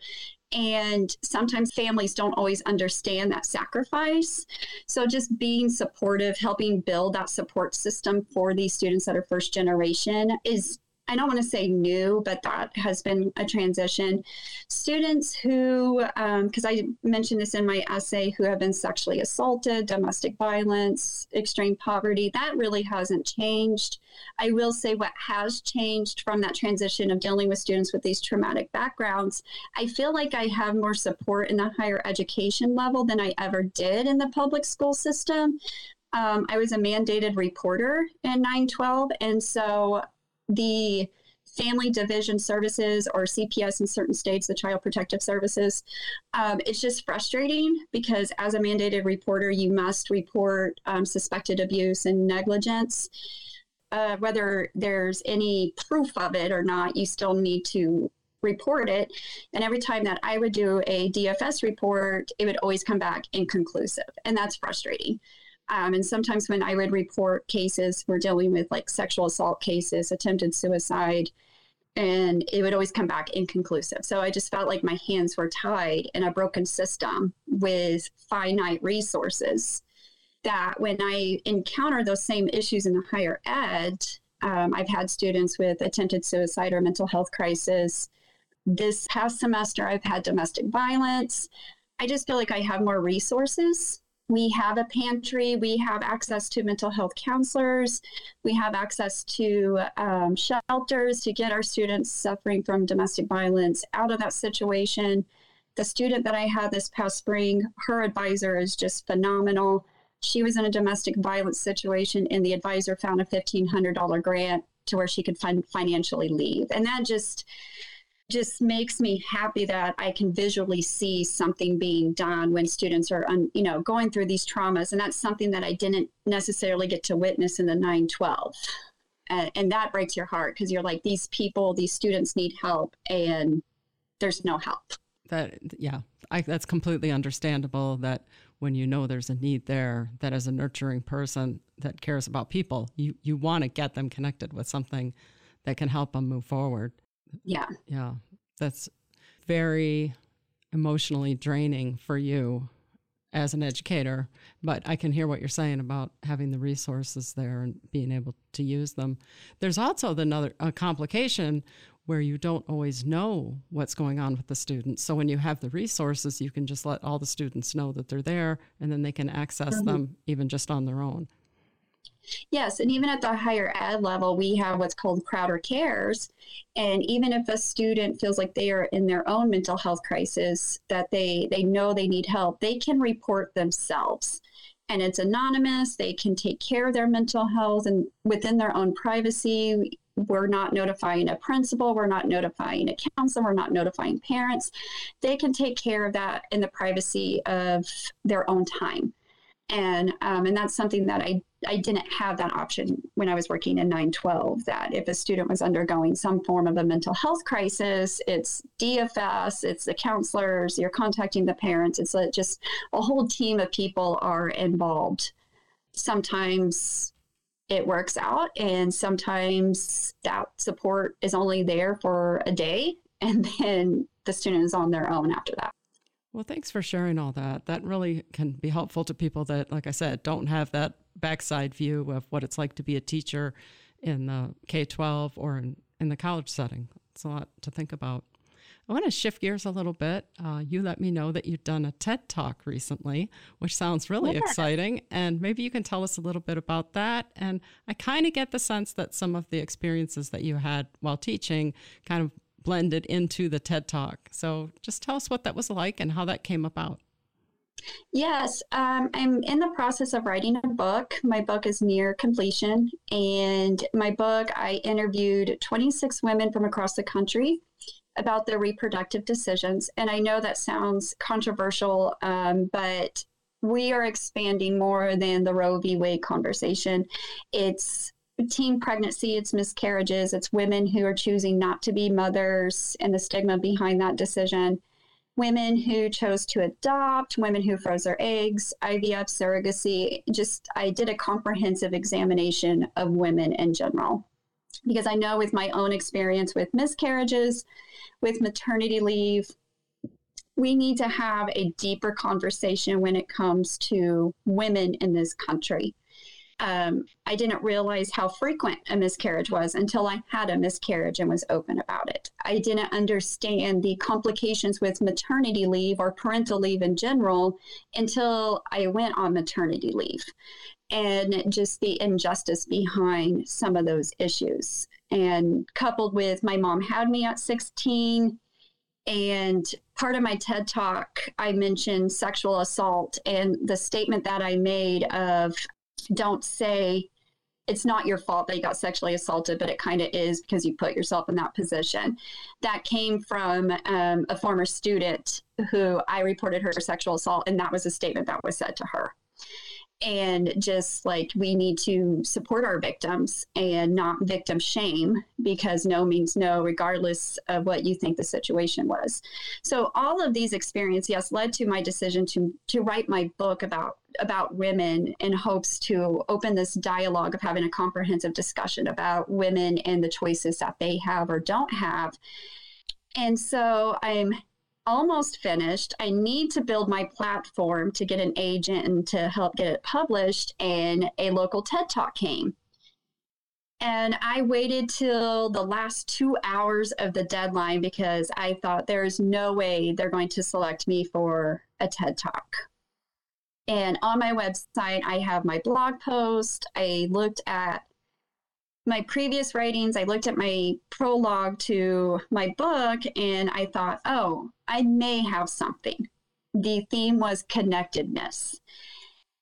and sometimes families don't always understand that sacrifice. So, just being supportive, helping build that support system for these students that are first generation is I don't want to say new, but that has been a transition. Students who, because um, I mentioned this in my essay, who have been sexually assaulted, domestic violence, extreme poverty, that really hasn't changed. I will say what has changed from that transition of dealing with students with these traumatic backgrounds, I feel like I have more support in the higher education level than I ever did in the public school system Um, I was a mandated reporter in 912. And so the family division services or CPS in certain states, the Child Protective Services, um, it's just frustrating because as a mandated reporter, you must report um, suspected abuse and negligence. Uh, whether there's any proof of it or not, you still need to report it. And every time that I would do a DFS report, it would always come back inconclusive. And that's frustrating. Um, and sometimes when I would report cases, we're dealing with like sexual assault cases, attempted suicide, and it would always come back inconclusive. So I just felt like my hands were tied in a broken system with finite resources. That when I encounter those same issues in the higher ed, um, I've had students with attempted suicide or mental health crisis. This past semester, I've had domestic violence. I just feel like I have more resources we have a pantry. We have access to mental health counselors. We have access to um, shelters to get our students suffering from domestic violence out of that situation. The student that I had this past spring, her advisor is just phenomenal. She was in a domestic violence situation, and the advisor found a $1,500 grant to where she could fin- financially leave. And that just, just makes me happy that I can visually see something being done when students are, un, you know, going through these traumas, and that's something that I didn't necessarily get to witness in the 912. Uh, and that breaks your heart because you're like, these people, these students need help, and there's no help.
That yeah, I, that's completely understandable. That when you know there's a need there, that as a nurturing person that cares about people, you you want to get them connected with something that can help them move forward.
Yeah.
Yeah. That's very emotionally draining for you as an educator, but I can hear what you're saying about having the resources there and being able to use them. There's also another a complication where you don't always know what's going on with the students. So when you have the resources, you can just let all the students know that they're there and then they can access mm-hmm. them even just on their own.
Yes, and even at the higher ed level, we have what's called Crowder Cares. And even if a student feels like they are in their own mental health crisis, that they, they know they need help, they can report themselves. And it's anonymous. They can take care of their mental health and within their own privacy. We're not notifying a principal, we're not notifying a counselor, we're not notifying parents. They can take care of that in the privacy of their own time and um, and that's something that I I didn't have that option when I was working in 912. That if a student was undergoing some form of a mental health crisis, it's DFS, it's the counselors, you're contacting the parents. It's uh, just a whole team of people are involved. Sometimes it works out, and sometimes that support is only there for a day, and then the student is on their own after that.
Well, thanks for sharing all that. That really can be helpful to people that, like I said, don't have that backside view of what it's like to be a teacher in the K 12 or in, in the college setting. It's a lot to think about. I want to shift gears a little bit. Uh, you let me know that you've done a TED Talk recently, which sounds really yeah. exciting. And maybe you can tell us a little bit about that. And I kind of get the sense that some of the experiences that you had while teaching kind of blended into the TED Talk. So just tell us what that was like and how that came about.
Yes, um, I'm in the process of writing a book. My book is near completion. And my book, I interviewed 26 women from across the country about their reproductive decisions. And I know that sounds controversial, um, but we are expanding more than the Roe v. Wade conversation. It's teen pregnancy, it's miscarriages, it's women who are choosing not to be mothers and the stigma behind that decision, women who chose to adopt, women who froze their eggs, IVF, surrogacy. Just, I did a comprehensive examination of women in general because I know with my own experience with miscarriages, with maternity leave, we need to have a deeper conversation when it comes to women in this country um, I didn't realize how frequent a miscarriage was until I had a miscarriage and was open about it. I didn't understand the complications with maternity leave or parental leave in general until I went on maternity leave and just the injustice behind some of those issues. And coupled with my mom had me at 16. And part of my TED talk, I mentioned sexual assault and the statement that I made of don't say it's not your fault that you got sexually assaulted, but it kind of is because you put yourself in that position. That came from um, a former student who I reported her sexual assault, and that was a statement that was said to her. And just like we need to support our victims and not victim shame because no means no, regardless of what you think the situation was. So all of these experiences, yes, led to my decision to to write my book about about women in hopes to open this dialogue of having a comprehensive discussion about women and the choices that they have or don't have. And so I'm almost finished. I need to build my platform to get an agent and to help get it published. And a local TED Talk came. And I waited till the last two hours of the deadline because I thought there's no way they're going to select me for a TED Talk. And on my website, I have my blog post. I looked at my previous writings. I looked at my prologue to my book and I thought, oh, I may have something. The theme was connectedness.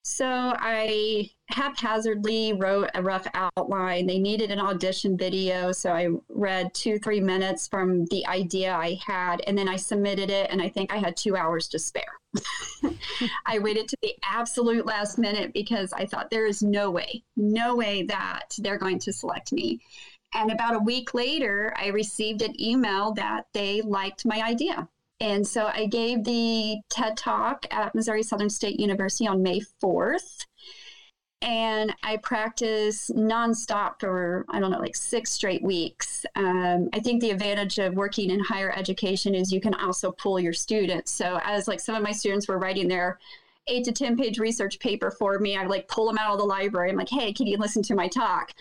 So I haphazardly wrote a rough outline. They needed an audition video. So I read two, three minutes from the idea I had, and then I submitted it. And I think I had two hours to spare. I waited to the absolute last minute because I thought there is no way, no way that they're going to select me. And about a week later, I received an email that they liked my idea. And so I gave the TED Talk at Missouri Southern State University on May 4th. And I practiced nonstop for, I don't know, like six straight weeks. Um, I think the advantage of working in higher education is you can also pull your students. So, as like some of my students were writing their eight to 10 page research paper for me, I like pull them out of the library. I'm like, hey, can you listen to my talk?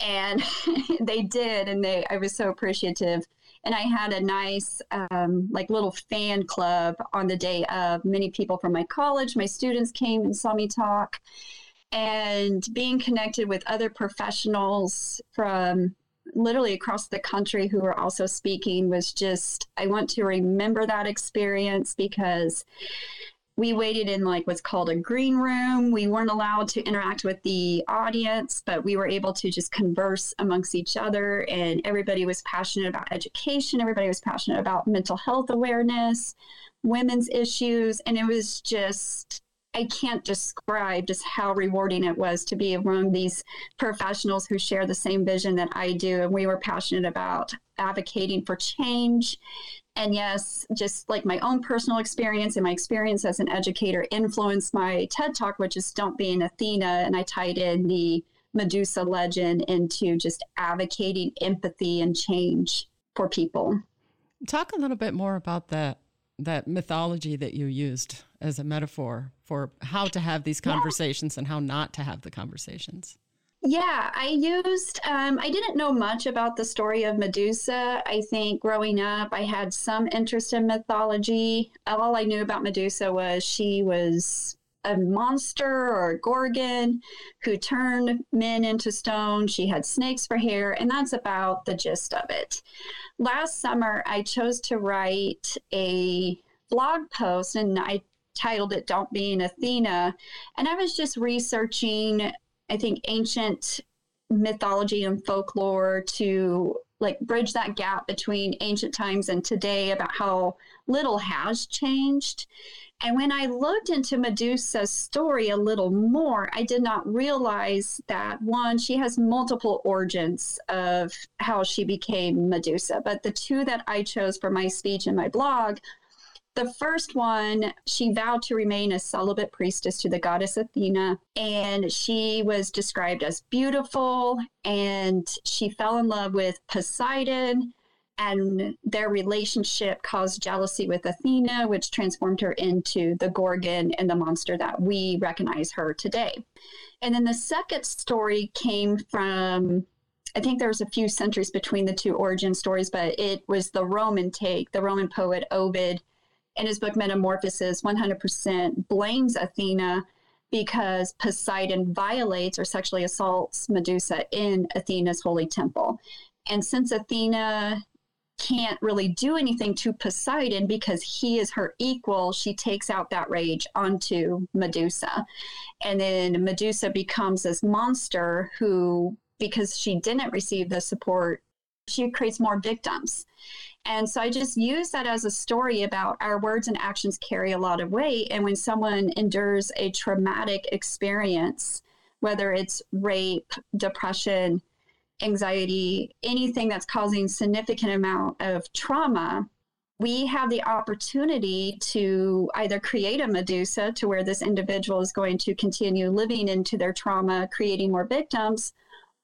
And they did. And they, I was so appreciative and I had a nice um, like little fan club on the day of. Many people from my college, my students came and saw me talk, and being connected with other professionals from literally across the country who were also speaking was just I want to remember that experience because we waited in like what's called a green room. We weren't allowed to interact with the audience, but we were able to just converse amongst each other. And everybody was passionate about education. Everybody was passionate about mental health awareness, women's issues. And it was just, I can't describe just how rewarding it was to be among these professionals who share the same vision that I do. And we were passionate about advocating for change and yes, just like my own personal experience and my experience as an educator influenced my TED talk, which is Don't Be an Athena. And I tied in the Medusa legend into just advocating empathy and change for people.
Talk a little bit more about that that mythology that you used as a metaphor for how to have these conversations yeah. and how not to have the conversations.
Yeah, I used, um, I didn't know much about the story of Medusa. I think growing up, I had some interest in mythology. All I knew about Medusa was she was a monster or a gorgon who turned men into stone. She had snakes for hair, and that's about the gist of it. Last summer, I chose to write a blog post and I titled it Don't Be an Athena. And I was just researching I think, ancient mythology and folklore to like bridge that gap between ancient times and today about how little has changed. And when I looked into Medusa's story a little more, I did not realize that one, she has multiple origins of how she became Medusa. But the two that I chose for my speech and my blog the first one, she vowed to remain a celibate priestess to the goddess Athena, and she was described as beautiful, and she fell in love with Poseidon, and their relationship caused jealousy with Athena, which transformed her into the Gorgon and the monster that we recognize her today. And then the second story came from I think there was a few centuries between the two origin stories, but it was the Roman take. The Roman poet Ovid in his book Metamorphosis, 100% blames Athena because Poseidon violates or sexually assaults Medusa in Athena's holy temple. And since Athena can't really do anything to Poseidon because he is her equal. She takes out that rage onto Medusa. And then Medusa becomes this monster who, because she didn't receive the support, she creates more victims. And so I just use that as a story about our words and actions carry a lot of weight. And when someone endures a traumatic experience, whether it's rape, depression, anxiety, anything that's causing significant amount of trauma, we have the opportunity to either create a Medusa to where this individual is going to continue living into their trauma, creating more victims,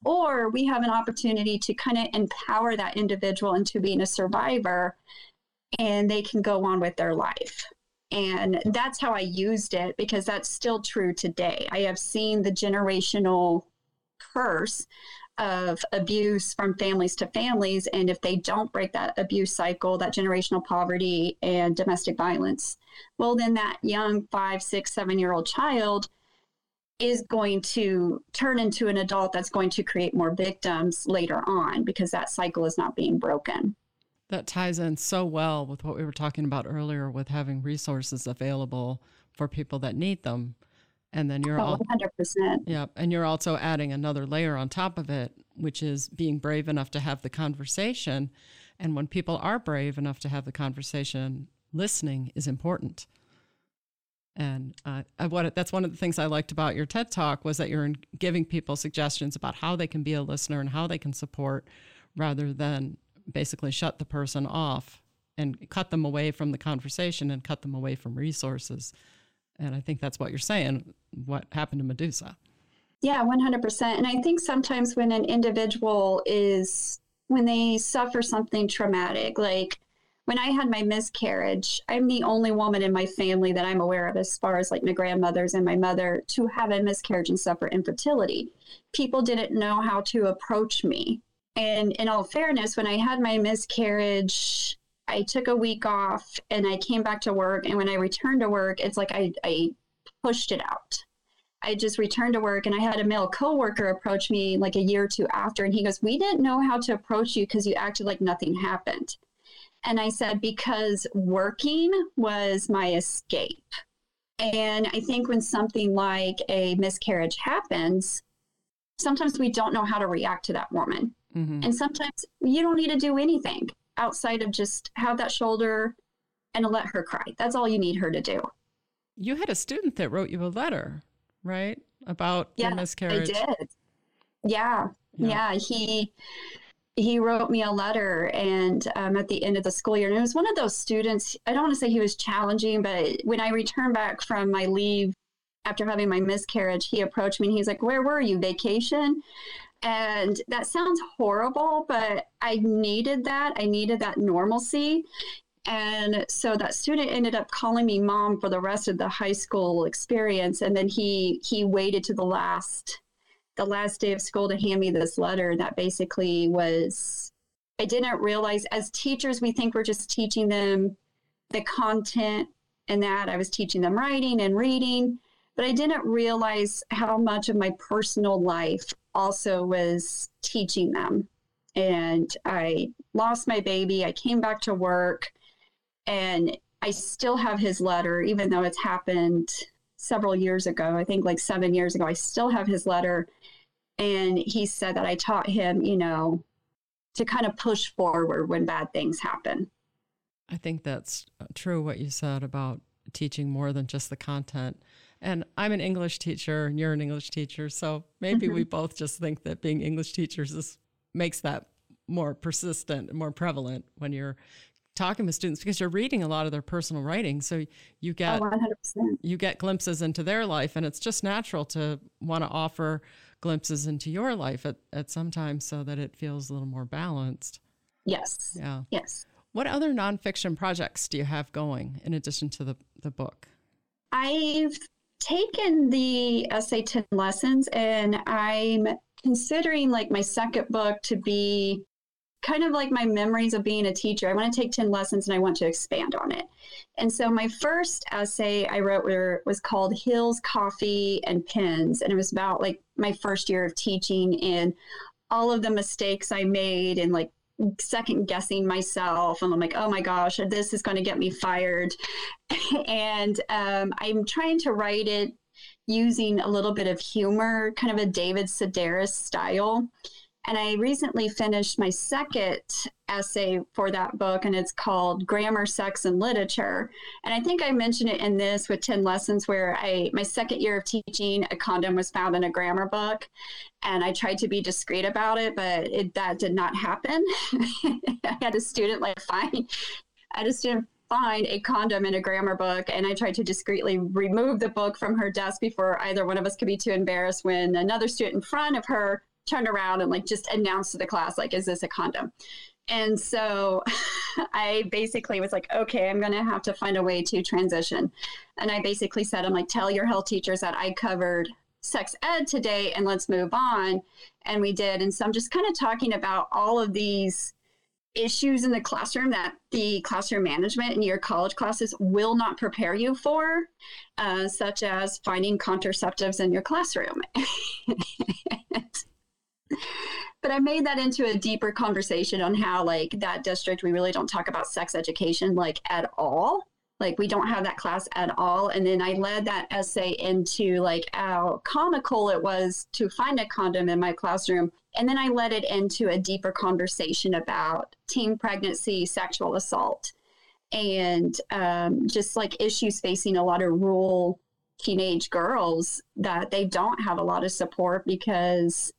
or we have an opportunity to kind of empower that individual into being a survivor and they can go on with their life. And that's how I used it because that's still true today. I have seen the generational curse of abuse from families to families. And if they don't break that abuse cycle, that generational poverty and domestic violence, well, then that young five, six, seven year old child is going to turn into an adult that's going to create more victims later on because that cycle is not being broken.
That ties in so well with what we were talking about earlier with having resources available for people that need them. And then you're
oh,
all
100%.
Yeah, and you're also adding another layer on top of it, which is being brave enough to have the conversation. And when people are brave enough to have the conversation, listening is important. And uh, what that's one of the things I liked about your TED talk was that you're giving people suggestions about how they can be a listener and how they can support, rather than basically shut the person off and cut them away from the conversation and cut them away from resources. And I think that's what you're saying. What happened to Medusa?
Yeah, 100%. And I think sometimes when an individual is, when they suffer something traumatic, like when I had my miscarriage, I'm the only woman in my family that I'm aware of, as far as like my grandmothers and my mother, to have a miscarriage and suffer infertility. People didn't know how to approach me. And in all fairness, when I had my miscarriage, I took a week off and I came back to work. And when I returned to work, it's like I, I pushed it out. I just returned to work and I had a male coworker approach me like a year or two after. And he goes, We didn't know how to approach you because you acted like nothing happened. And I said, because working was my escape. And I think when something like a miscarriage happens, sometimes we don't know how to react to that woman. Mm-hmm. And sometimes you don't need to do anything outside of just have that shoulder and let her cry. That's all you need her to do.
You had a student that wrote you a letter, right? About
yeah,
the miscarriage.
I did. Yeah. Yeah. yeah. He he wrote me a letter and um, at the end of the school year and it was one of those students i don't want to say he was challenging but when i returned back from my leave after having my miscarriage he approached me and he's like where were you? Vacation? And that sounds horrible but i needed that i needed that normalcy. And so that student ended up calling me mom for the rest of the high school experience and then he he waited to the last the last day of school to hand me this letter that basically was I didn't realize as teachers we think we're just teaching them the content and that I was teaching them writing and reading, but I didn't realize how much of my personal life also was teaching them. And I lost my baby, I came back to work and I still have his letter even though it's happened several years ago. I think like 7 years ago I still have his letter and he said that I taught him, you know, to kind of push forward when bad things happen.
I think that's uh, true what you said about teaching more than just the content. And I'm an English teacher and you're an English teacher, so maybe mm-hmm. we both just think that being English teachers is makes that more persistent and more prevalent when you're talking with students because you're reading a lot of their personal writing so you oh, get
oh,
you get glimpses into their life and it's just natural to want to offer glimpses into your life at, at some time so that it feels a little more balanced.
Yes.
Yeah.
Yes.
What other nonfiction projects do you have going in addition to the, the book?
I've taken the essay 10 lessons and I'm considering like my second book to be kind of like my memories of being a teacher. I want to take 10 lessons and I want to expand on it. And so my first essay I wrote were, was called Hills, Coffee, and Pens. And it was about like my first year of teaching and all of the mistakes I made and like second guessing myself and I'm like, oh my gosh, this is going to get me fired. and um, I'm trying to write it using a little bit of humor, kind of a David Sedaris style. And I recently finished my second essay for that book, and it's called Grammar, Sex, and Literature. And I think I mentioned it in this with 10 lessons where I, my second year of teaching, a condom was found in a grammar book. And I tried to be discreet about it, but it, that did not happen. I had a student like find, I a student find a condom in a grammar book and i tried to discreetly remove the book from her desk before either one of us could be too embarrassed when another student in front of her turned around and like just announced to the class like is this a condom? And so i basically was like okay i'm going to have to find a way to transition. And i basically said i'm like tell your health teachers that i covered sex ed today and let's move on. And we did. And so i'm just kind of talking about all of these issues in the classroom that the classroom management in your college classes will not prepare you for, uh, such as finding contraceptives in your classroom. but I made that into a deeper conversation on how, like, that district, we really don't talk about sex education, like, at all. Like, we don't have that class at all. And then I led that essay into, like, how comical it was to find a condom in my classroom. And then I led it into a deeper conversation about teen pregnancy, sexual assault, and um, just like issues facing a lot of rural teenage girls that they don't have a lot of support because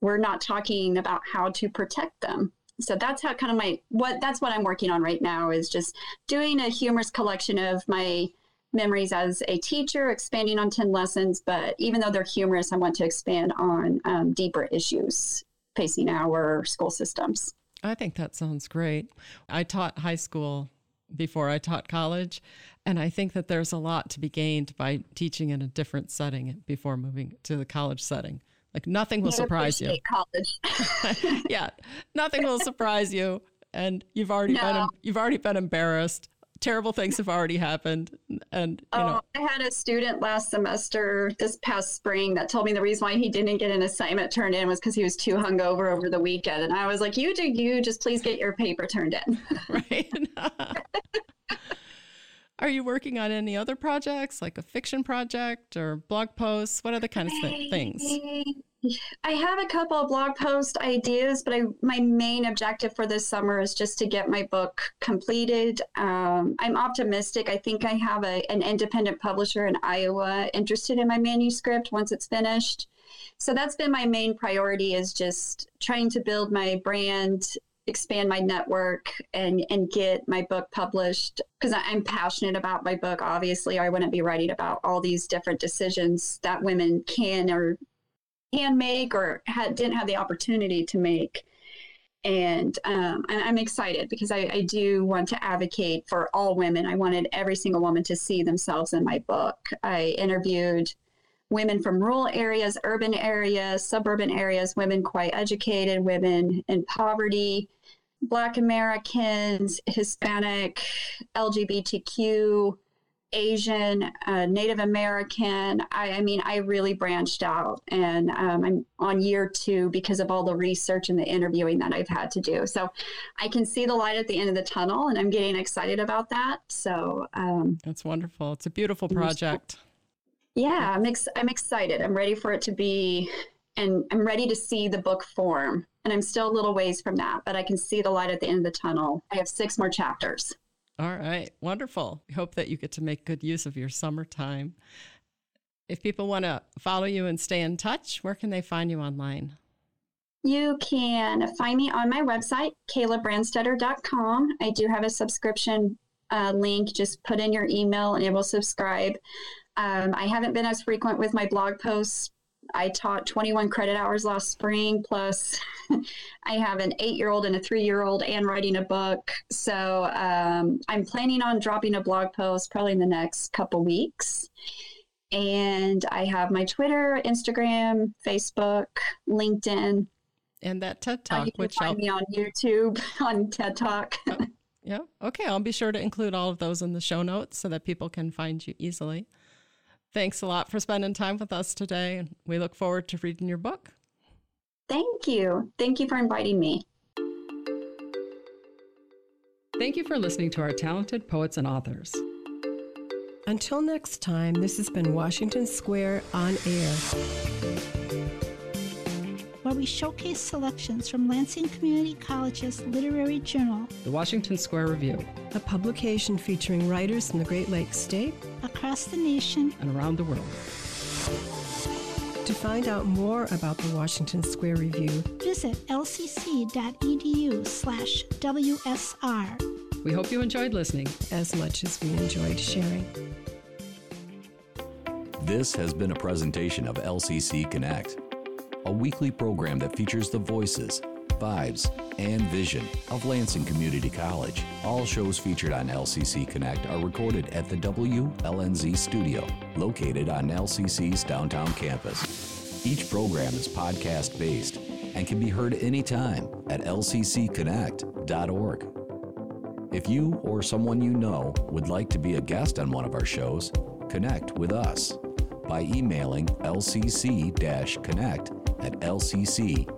we're not talking about how to protect them. So that's how kind of my what that's what I'm working on right now is just doing a humorous collection of my memories as a teacher, expanding on 10 lessons. But even though they're humorous, I want to expand on um, deeper issues facing our school systems.
I think that sounds great. I taught high school before I taught college, and I think that there's a lot to be gained by teaching in a different setting before moving to the college setting. Like nothing will surprise you.
College.
yeah, nothing will surprise you, and you've already no. been you've already been embarrassed. Terrible things have already happened, and you
oh,
know.
I had a student last semester, this past spring, that told me the reason why he didn't get an assignment turned in was because he was too hungover over the weekend, and I was like, "You do you, just please get your paper turned in."
right. Are you working on any other projects, like a fiction project or blog posts? What other kinds of th- things?
I have a couple of blog post ideas, but I, my main objective for this summer is just to get my book completed. Um, I'm optimistic. I think I have a, an independent publisher in Iowa interested in my manuscript once it's finished. So that's been my main priority is just trying to build my brand expand my network and and get my book published because I'm passionate about my book. Obviously, I wouldn't be writing about all these different decisions that women can or can make or had, didn't have the opportunity to make. And um, I'm excited because I, I do want to advocate for all women. I wanted every single woman to see themselves in my book. I interviewed women from rural areas, urban areas, suburban areas, women quite educated, women in poverty, Black Americans, Hispanic, LGBTQ, Asian, uh, Native American. I, I, mean, I really branched out and um, I'm on year two because of all the research and the interviewing that I've had to do. So I can see the light at the end of the tunnel and I'm getting excited about that. So um,
that's wonderful. It's a beautiful project.
Yeah, I'm, ex- I'm excited. I'm ready for it to be, and I'm ready to see the book form. And I'm still a little ways from that, but I can see the light at the end of the tunnel. I have six more chapters.
All right, wonderful. Hope that you get to make good use of your summertime. If people want to follow you and stay in touch, where can they find you online?
You can find me on my website, KaylaBrandstetter.com. I do have a subscription uh, link. Just put in your email and it will subscribe. Um, I haven't been as frequent with my blog posts I taught 21 credit hours last spring, plus I have an eight year old and a three year old and writing a book. So um, I'm planning on dropping a blog post probably in the next couple weeks. And I have my Twitter, Instagram, Facebook, LinkedIn.
And that TED Talk,
you can
which
find
I'll...
me on YouTube on TED Talk.
Oh, yeah. Okay. I'll be sure to include all of those in the show notes so that people can find you easily. Thanks a lot for spending time with us today. and We look forward to reading your book.
Thank you. Thank you for inviting me.
Thank you for listening to our talented poets and authors.
Until next time, this has been Washington Square on Air,
where we showcase selections from Lansing Community College's literary journal,
The Washington Square Review,
a publication featuring writers from the Great Lakes State,
across the nation,
and around the world.
To find out more about the Washington Square Review,
visit lcc.edu slash WSR.
We hope you enjoyed listening
as much as we enjoyed sharing.
This has been a presentation of LCC Connect, a weekly program that features the voices, vibes, and vision of Lansing Community College. All shows featured on LCC Connect are recorded at the WLNZ studio, located on LCC's downtown campus. Each program is podcast based and can be heard anytime at lccconnect.org. If you or someone you know would like to be a guest on one of our shows, connect with us by emailing lcc-connect at lcc.edu.